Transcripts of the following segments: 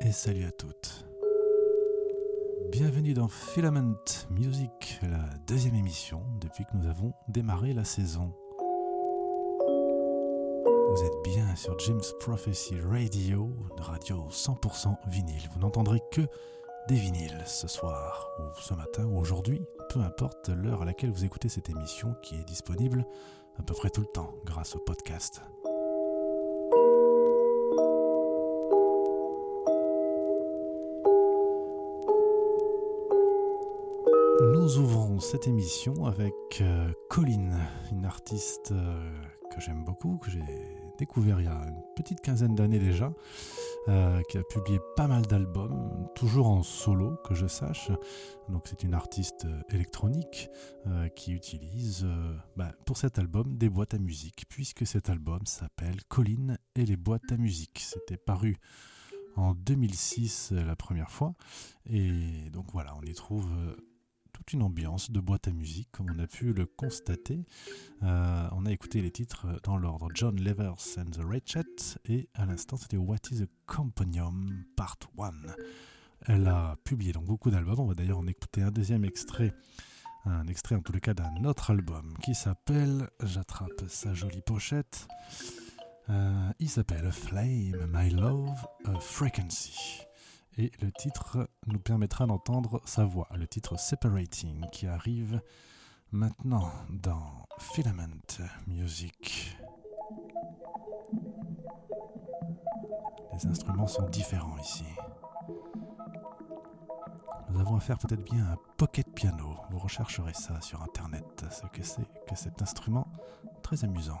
et salut à toutes. Bienvenue dans Filament Music, la deuxième émission depuis que nous avons démarré la saison. Vous êtes bien sur James Prophecy Radio, radio 100% vinyle. Vous n'entendrez que des vinyles ce soir, ou ce matin, ou aujourd'hui, peu importe l'heure à laquelle vous écoutez cette émission qui est disponible à peu près tout le temps grâce au podcast. Nous ouvrons cette émission avec euh, Colline, une artiste euh, que j'aime beaucoup, que j'ai découvert il y a une petite quinzaine d'années déjà, euh, qui a publié pas mal d'albums, toujours en solo que je sache. Donc c'est une artiste électronique qui utilise bah, pour cet album des boîtes à musique, puisque cet album s'appelle Colline et les boîtes à musique. C'était paru en 2006 la première fois, et donc voilà, on y trouve toute une ambiance de boîte à musique, comme on a pu le constater. Euh, on a écouté les titres dans l'ordre John Levers and the Ratchet, et à l'instant c'était What is a Companion Part 1. Elle a publié donc beaucoup d'albums, on va d'ailleurs en écouter un deuxième extrait, un extrait en tous les cas d'un autre album qui s'appelle, j'attrape sa jolie pochette, euh, il s'appelle Flame, My Love, a Frequency et le titre nous permettra d'entendre sa voix, le titre Separating qui arrive maintenant dans Filament Music. Les instruments sont différents ici. Nous avons affaire peut-être bien à un pocket piano. Vous rechercherez ça sur internet, ce que c'est que cet instrument très amusant.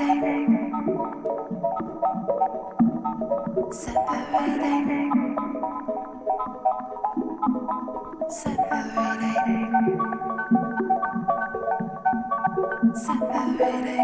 Separating, separating,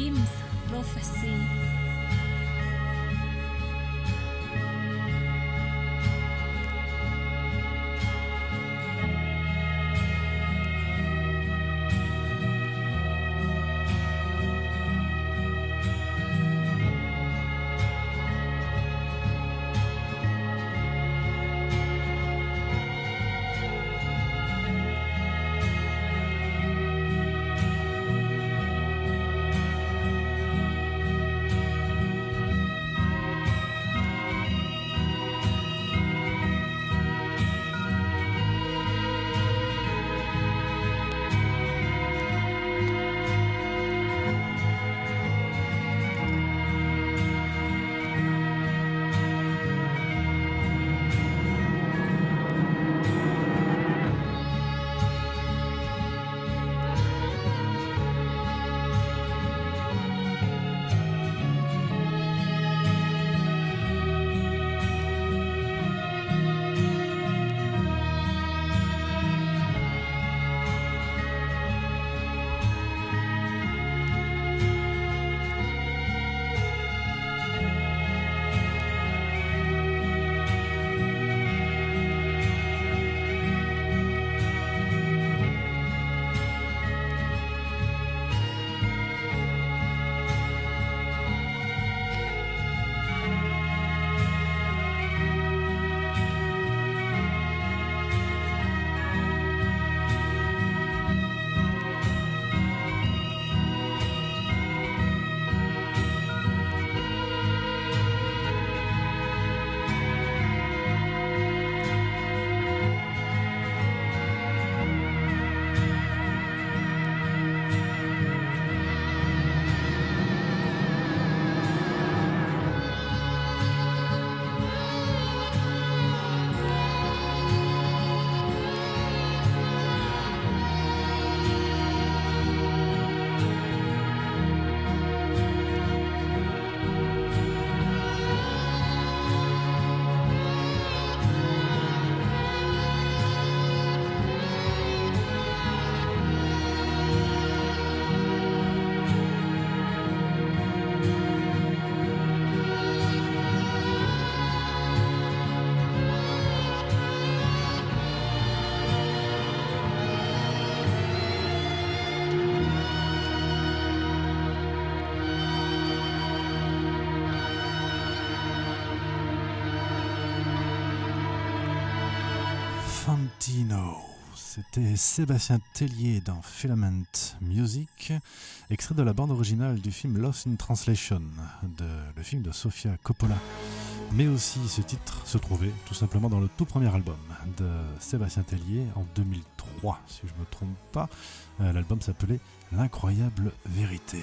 Jim's prophecy. C'était Sébastien Tellier dans Filament Music, extrait de la bande originale du film Lost in Translation, le film de Sofia Coppola. Mais aussi ce titre se trouvait tout simplement dans le tout premier album de Sébastien Tellier en 2003, si je ne me trompe pas. Euh, L'album s'appelait L'incroyable vérité.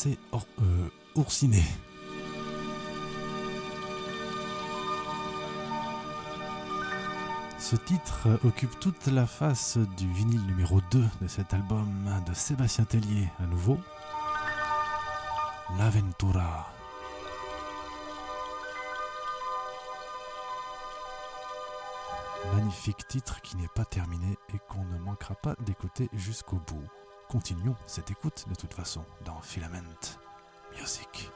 Passé Or- euh, Oursinet Ce titre occupe toute la face du vinyle numéro 2 de cet album de Sébastien Tellier à nouveau. L'Aventura. Magnifique titre qui n'est pas terminé et qu'on ne manquera pas d'écouter jusqu'au bout. Continuons cette écoute de toute façon dans Filament Music.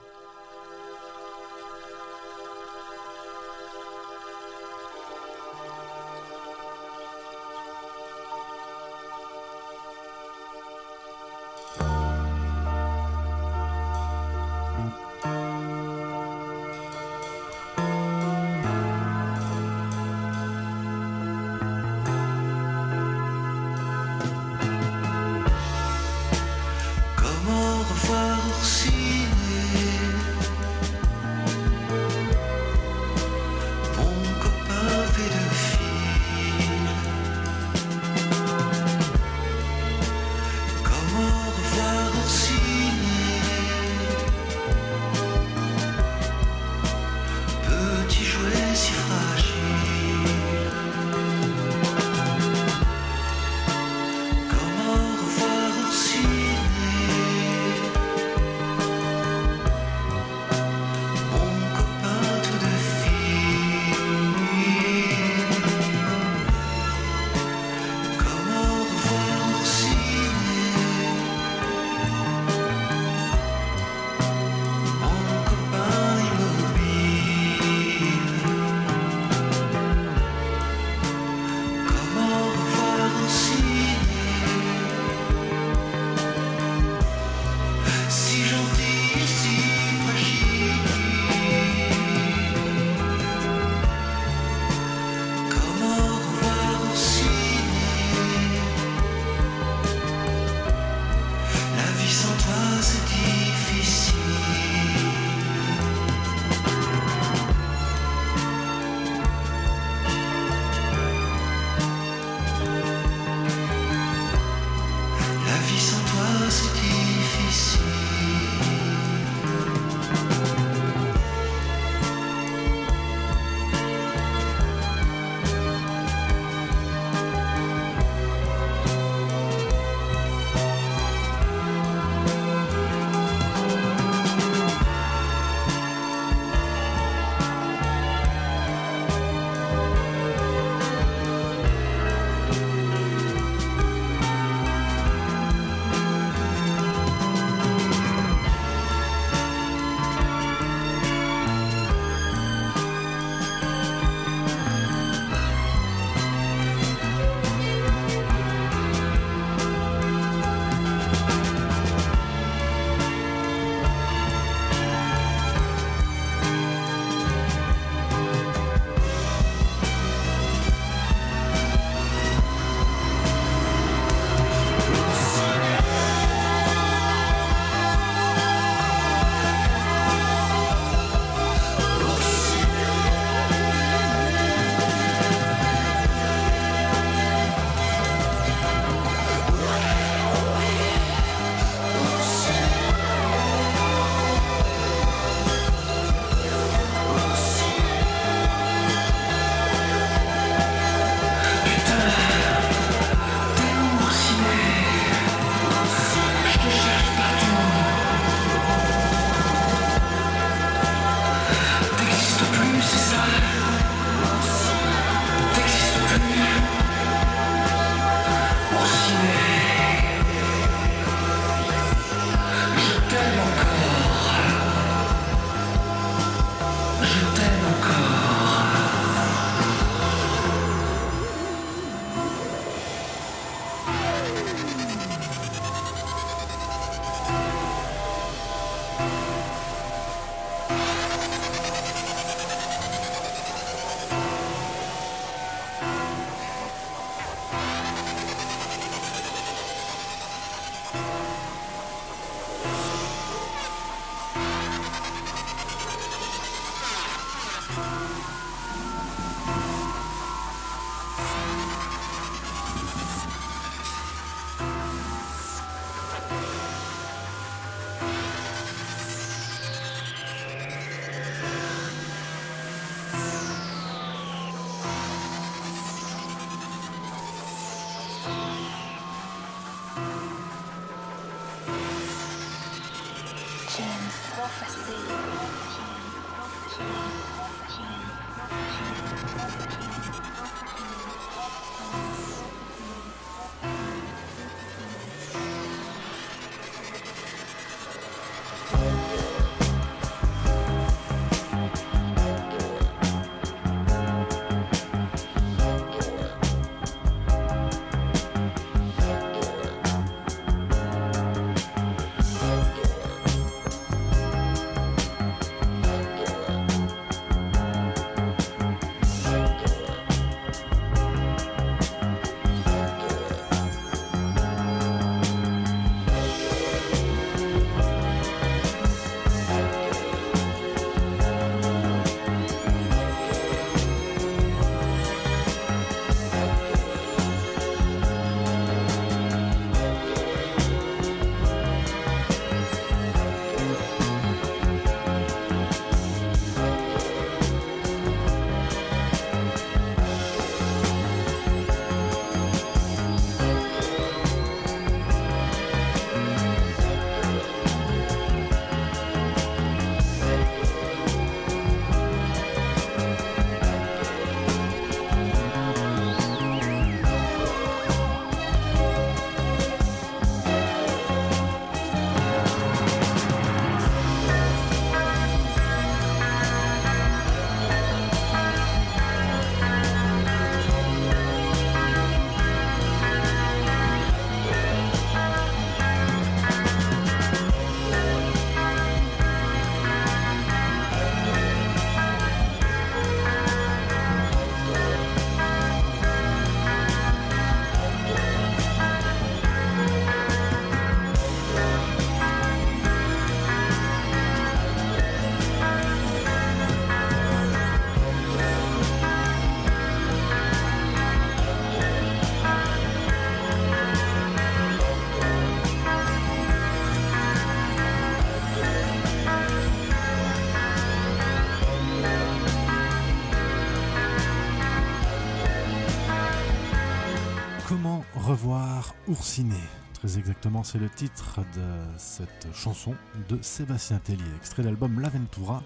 Oursiné. Très exactement, c'est le titre de cette chanson de Sébastien Tellier, extrait de l'album L'Aventura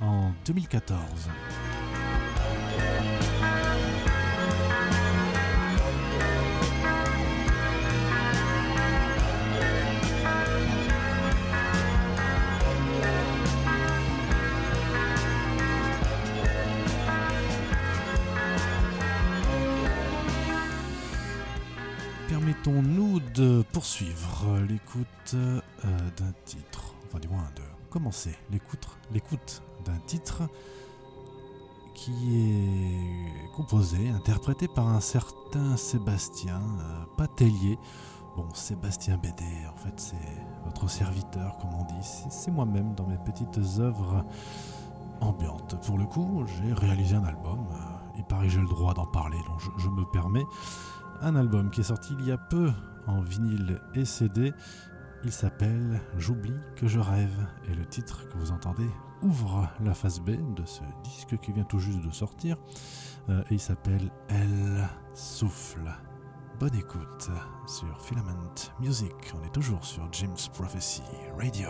en 2014. Poursuivre l'écoute euh, d'un titre, enfin du moins de commencer l'écoute, l'écoute d'un titre qui est composé, interprété par un certain Sébastien euh, Patellier. Bon, Sébastien Bédé, en fait, c'est votre serviteur, comme on dit. C'est moi-même dans mes petites œuvres ambiantes. Pour le coup, j'ai réalisé un album. euh, il paraît que j'ai le droit d'en parler, donc je me permets. Un album qui est sorti il y a peu en vinyle et CD. Il s'appelle J'oublie que je rêve. Et le titre que vous entendez ouvre la face B de ce disque qui vient tout juste de sortir. Euh, et il s'appelle Elle souffle. Bonne écoute sur Filament Music. On est toujours sur James Prophecy Radio.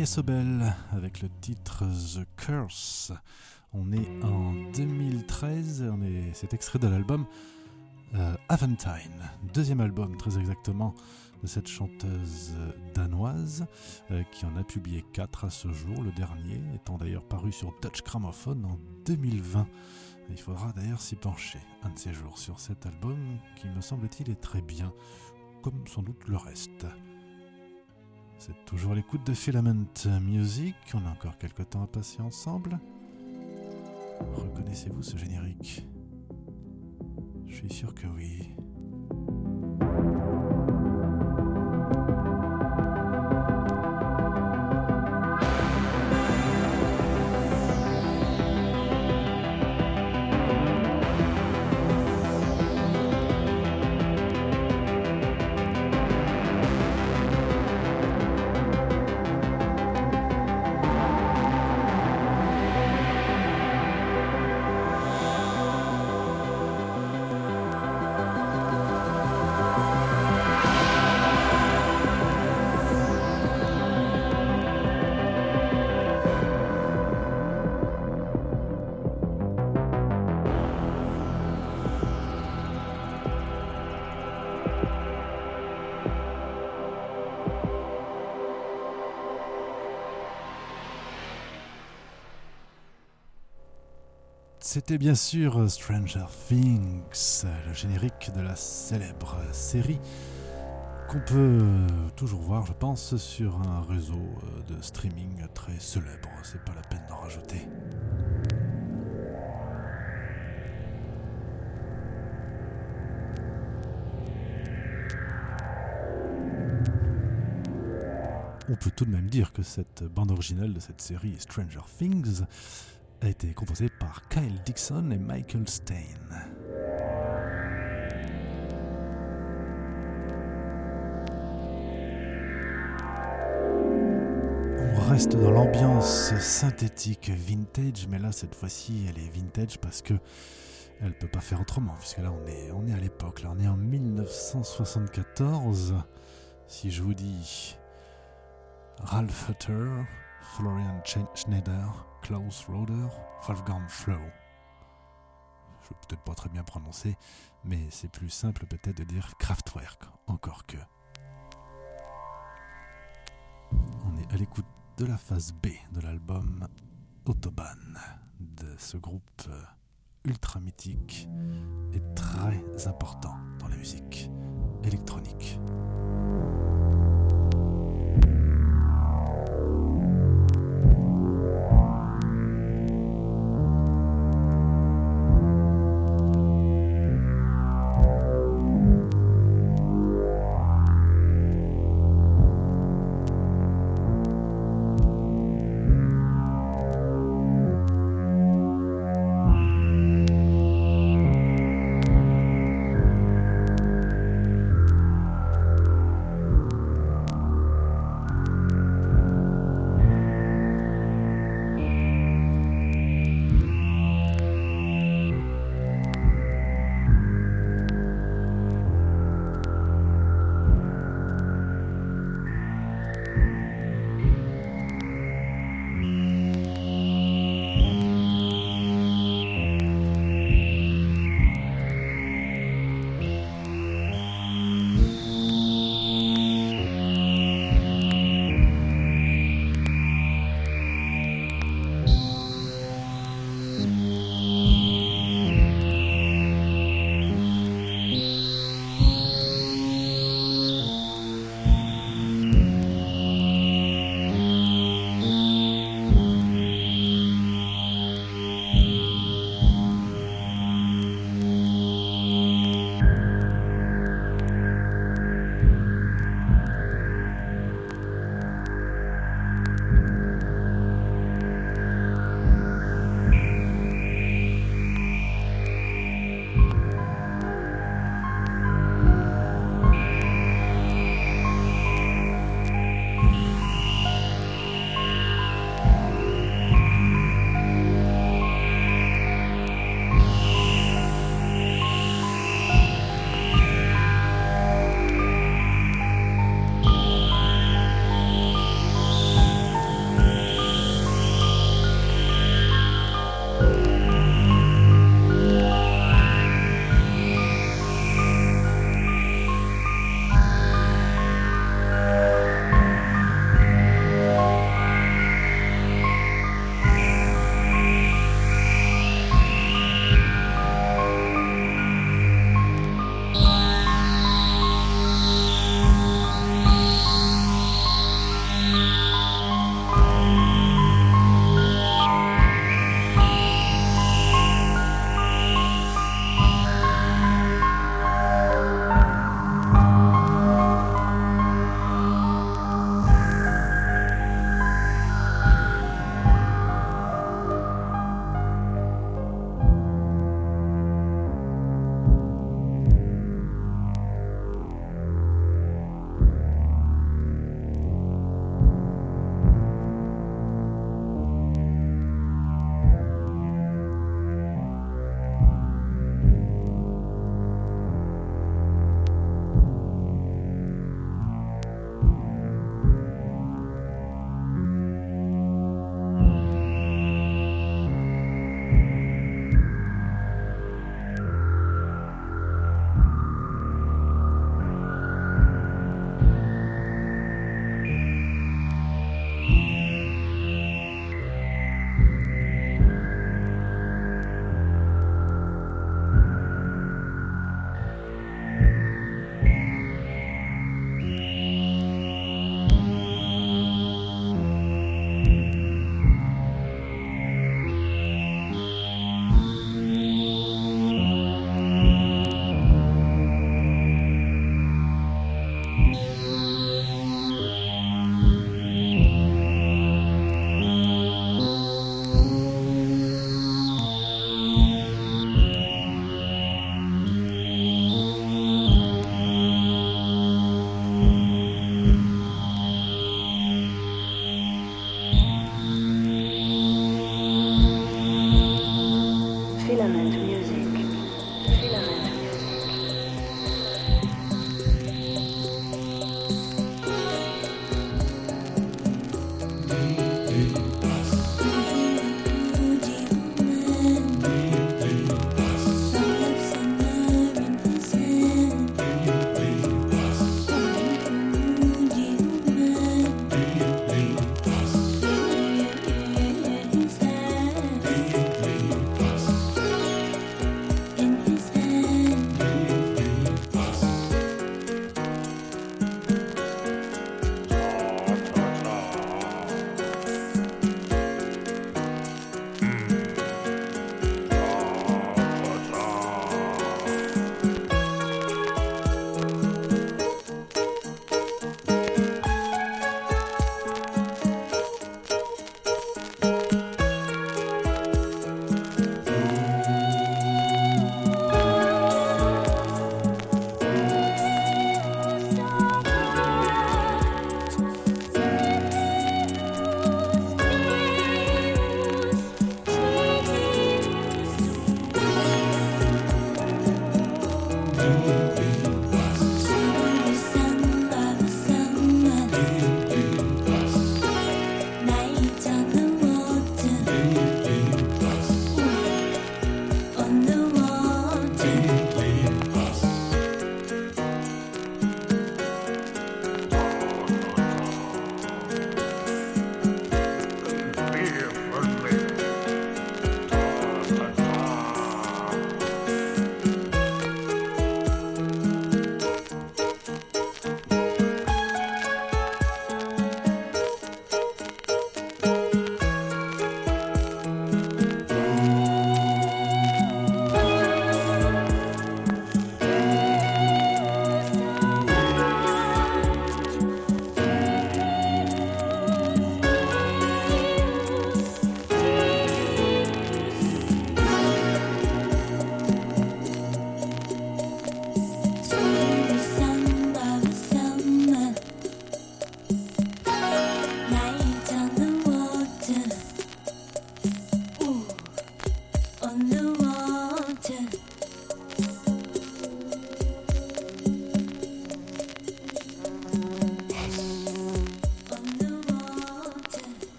C'était Agnès Obel avec le titre The Curse. On est en 2013, on est, c'est extrait de l'album euh, Aventine, deuxième album très exactement de cette chanteuse danoise euh, qui en a publié quatre à ce jour, le dernier étant d'ailleurs paru sur Dutch Gramophone en 2020. Il faudra d'ailleurs s'y pencher un de ces jours sur cet album qui me semble-t-il est très bien, comme sans doute le reste. C'est toujours l'écoute de Filament Music. On a encore quelques temps à passer ensemble. Reconnaissez-vous ce générique? Je suis sûr que oui. C'était bien sûr Stranger Things, le générique de la célèbre série qu'on peut toujours voir, je pense, sur un réseau de streaming très célèbre. C'est pas la peine d'en rajouter. On peut tout de même dire que cette bande originale de cette série Stranger Things a été composée par Kyle Dixon et Michael Stein. On reste dans l'ambiance synthétique vintage, mais là cette fois-ci elle est vintage parce que elle peut pas faire autrement, puisque là on est, on est à l'époque, là on est en 1974. Si je vous dis Ralph Hutter, Florian Schneider, Klaus Roder, Wolfgang Flow. Je ne vais peut-être pas très bien prononcer, mais c'est plus simple peut-être de dire Kraftwerk, encore que. On est à l'écoute de la phase B de l'album Autobahn de ce groupe ultra mythique et très important dans la musique électronique.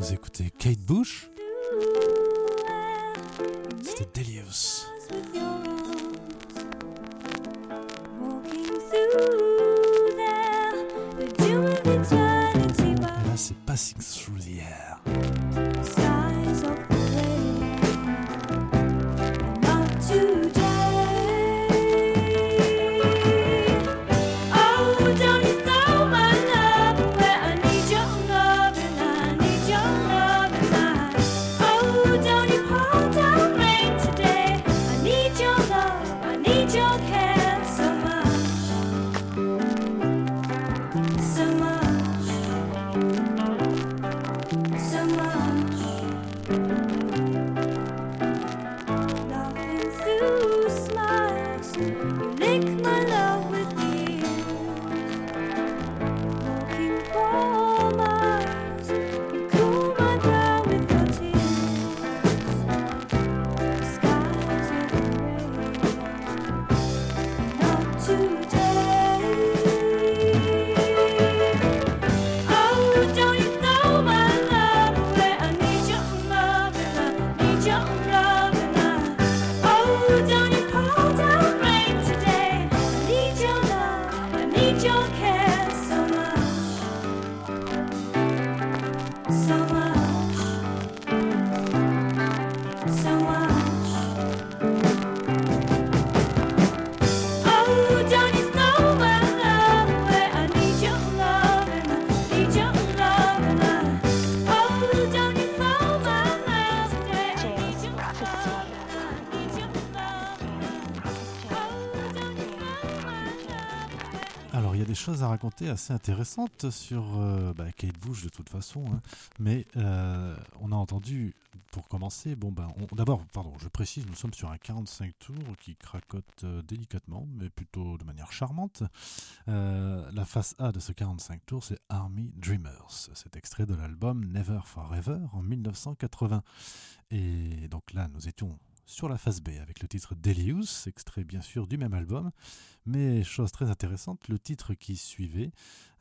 C'était Kate Bush. C'était Delius. là, c'est Passing Through the Air. Choses à raconter assez intéressantes sur euh, bah, Kate Bush de toute façon, hein. mais euh, on a entendu, pour commencer, bon on- d'abord, pardon, je précise, nous sommes sur un 45 tours qui cracote euh, délicatement, mais plutôt de manière charmante. Euh, la face A de ce 45 tours, c'est Army Dreamers. C'est extrait de l'album Never Forever en 1980. Et donc là, nous étions sur la face B avec le titre Delius, extrait bien sûr du même album. Mais chose très intéressante, le titre qui suivait,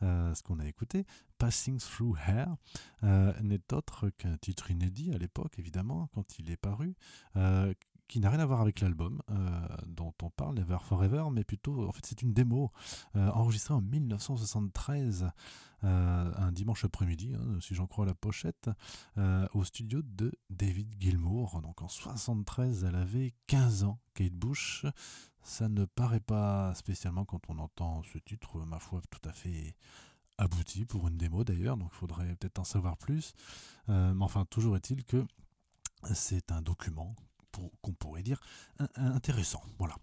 euh, ce qu'on a écouté, Passing Through Hair, euh, n'est autre qu'un titre inédit à l'époque, évidemment, quand il est paru, euh, qui n'a rien à voir avec l'album euh, dont on parle, Never Forever, mais plutôt, en fait, c'est une démo euh, enregistrée en 1973, euh, un dimanche après-midi, hein, si j'en crois la pochette, au studio de David Gilmour. Donc en 73, elle avait 15 ans, Kate Bush. Ça ne paraît pas spécialement quand on entend ce titre, ma foi, tout à fait abouti pour une démo d'ailleurs, donc il faudrait peut-être en savoir plus. Mais enfin, toujours est-il que c'est un document qu'on pourrait dire in- intéressant. Voilà.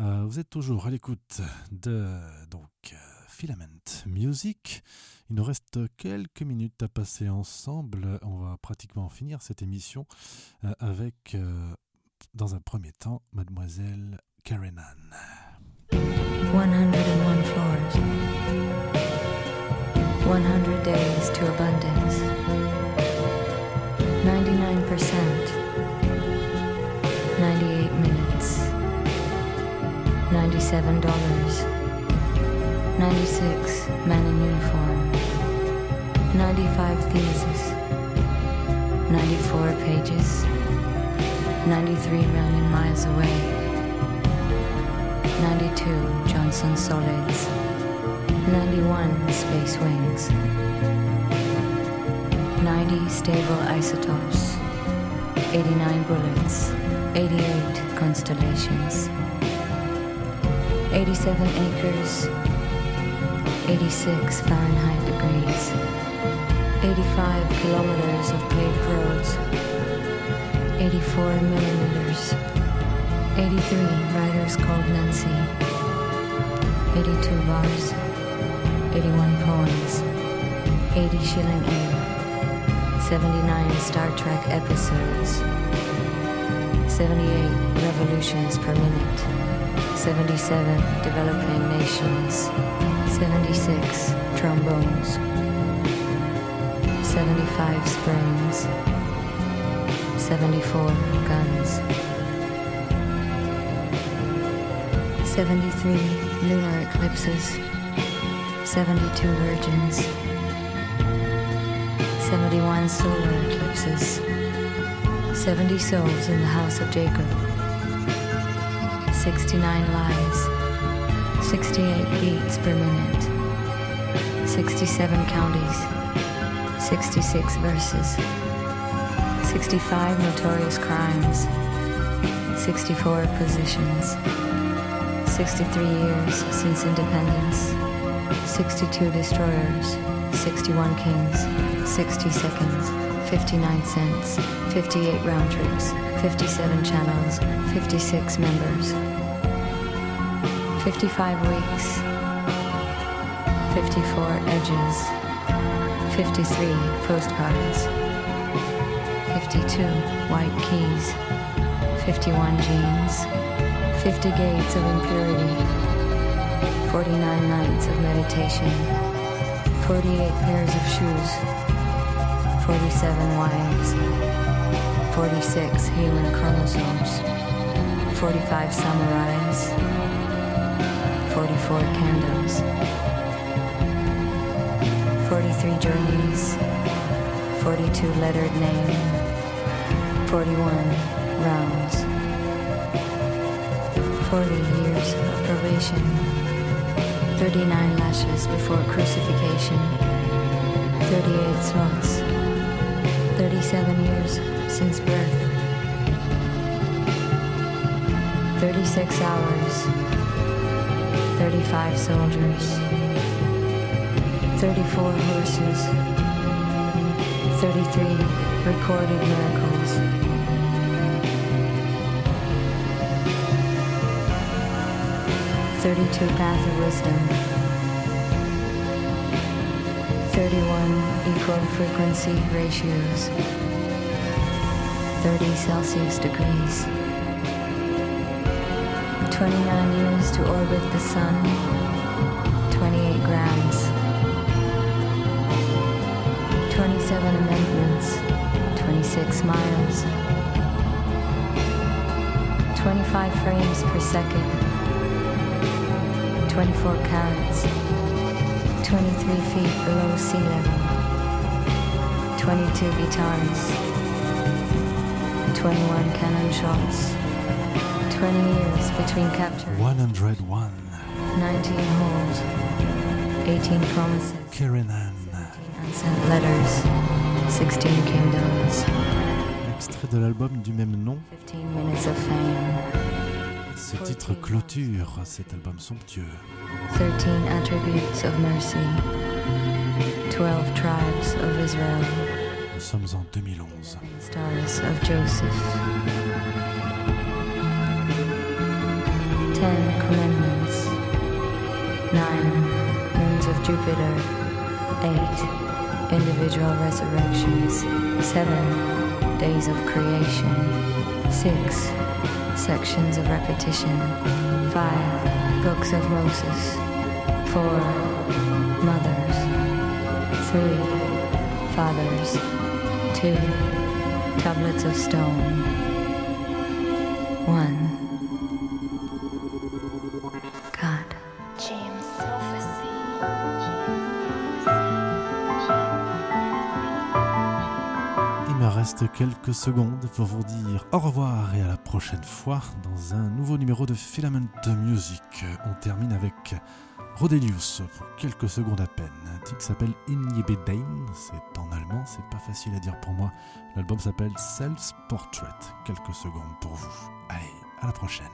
Euh, vous êtes toujours à l'écoute de donc euh, Filament Music. Il nous reste quelques minutes à passer ensemble. On va pratiquement finir cette émission euh, avec, dans un premier temps, Mademoiselle Karen Ann. 101 floors. 100 days to abundance. 99%. $97. 96 men in uniform. 95 theses. 94 pages. 93 million miles away. 92 Johnson Solids, 91 Space Wings, 90 Stable Isotopes, 89 Bullets, 88 Constellations, 87 Acres, 86 Fahrenheit degrees, 85 kilometers of paved roads, 84 millimeters. 83 writers called Nancy. 82 bars. 81 poems. 80 shilling ale. 79 Star Trek episodes. 78 revolutions per minute. 77 developing nations. 76 trombones. 75 springs. 74 guns. 73 lunar eclipses, 72 virgins, 71 solar eclipses, 70 souls in the house of Jacob, 69 lies, 68 beats per minute, 67 counties, 66 verses, 65 notorious crimes, 64 positions, 63 years since independence, 62 destroyers, 61 kings, 60 seconds, 59 cents, 58 round trips, 57 channels, 56 members, 55 weeks, 54 edges, 53 postcards, 52 white keys, 51 jeans, 50 gates of impurity, 49 nights of meditation, 48 pairs of shoes, 47 wives, 46 human chromosomes, 45 samurais, 44 candles, 43 journeys, 42 lettered name, 41 rounds. 40 years of probation, 39 lashes before crucifixion, 38 slots, 37 years since birth, 36 hours, 35 soldiers, 34 horses, 33 recorded miracles. 32 Path of Wisdom, 31 Equal Frequency Ratios, 30 Celsius degrees, 29 years to orbit the Sun, 28 grams, 27 amendments, 26 miles, 25 frames per second. 24 carats, 23 feet below sea level, 22 guitars, 21 cannon shots, 20 years between capture, 101. 19 holes, 18 promises, Karen Ann. 18 unsent letters, 16 kingdoms, Extrait de l'album du même nom. 15 minutes of fame, Ce titre clôture cet album somptueux. 13 attributes of mercy, 12 tribes of Israel. Nous sommes en 2011. Stars of Joseph. Ten commandments. Nine moons of Jupiter. Eight individual resurrections. Seven days of creation. Six sections of repetition. Five books of Moses. Four mothers. Three fathers. Two tablets of stone. One. Quelques secondes pour vous dire au revoir et à la prochaine fois dans un nouveau numéro de Filament Music. On termine avec Rodelius pour quelques secondes à peine. Un titre s'appelle Injebedein, c'est en allemand, c'est pas facile à dire pour moi. L'album s'appelle Self Portrait. Quelques secondes pour vous. Allez, à la prochaine.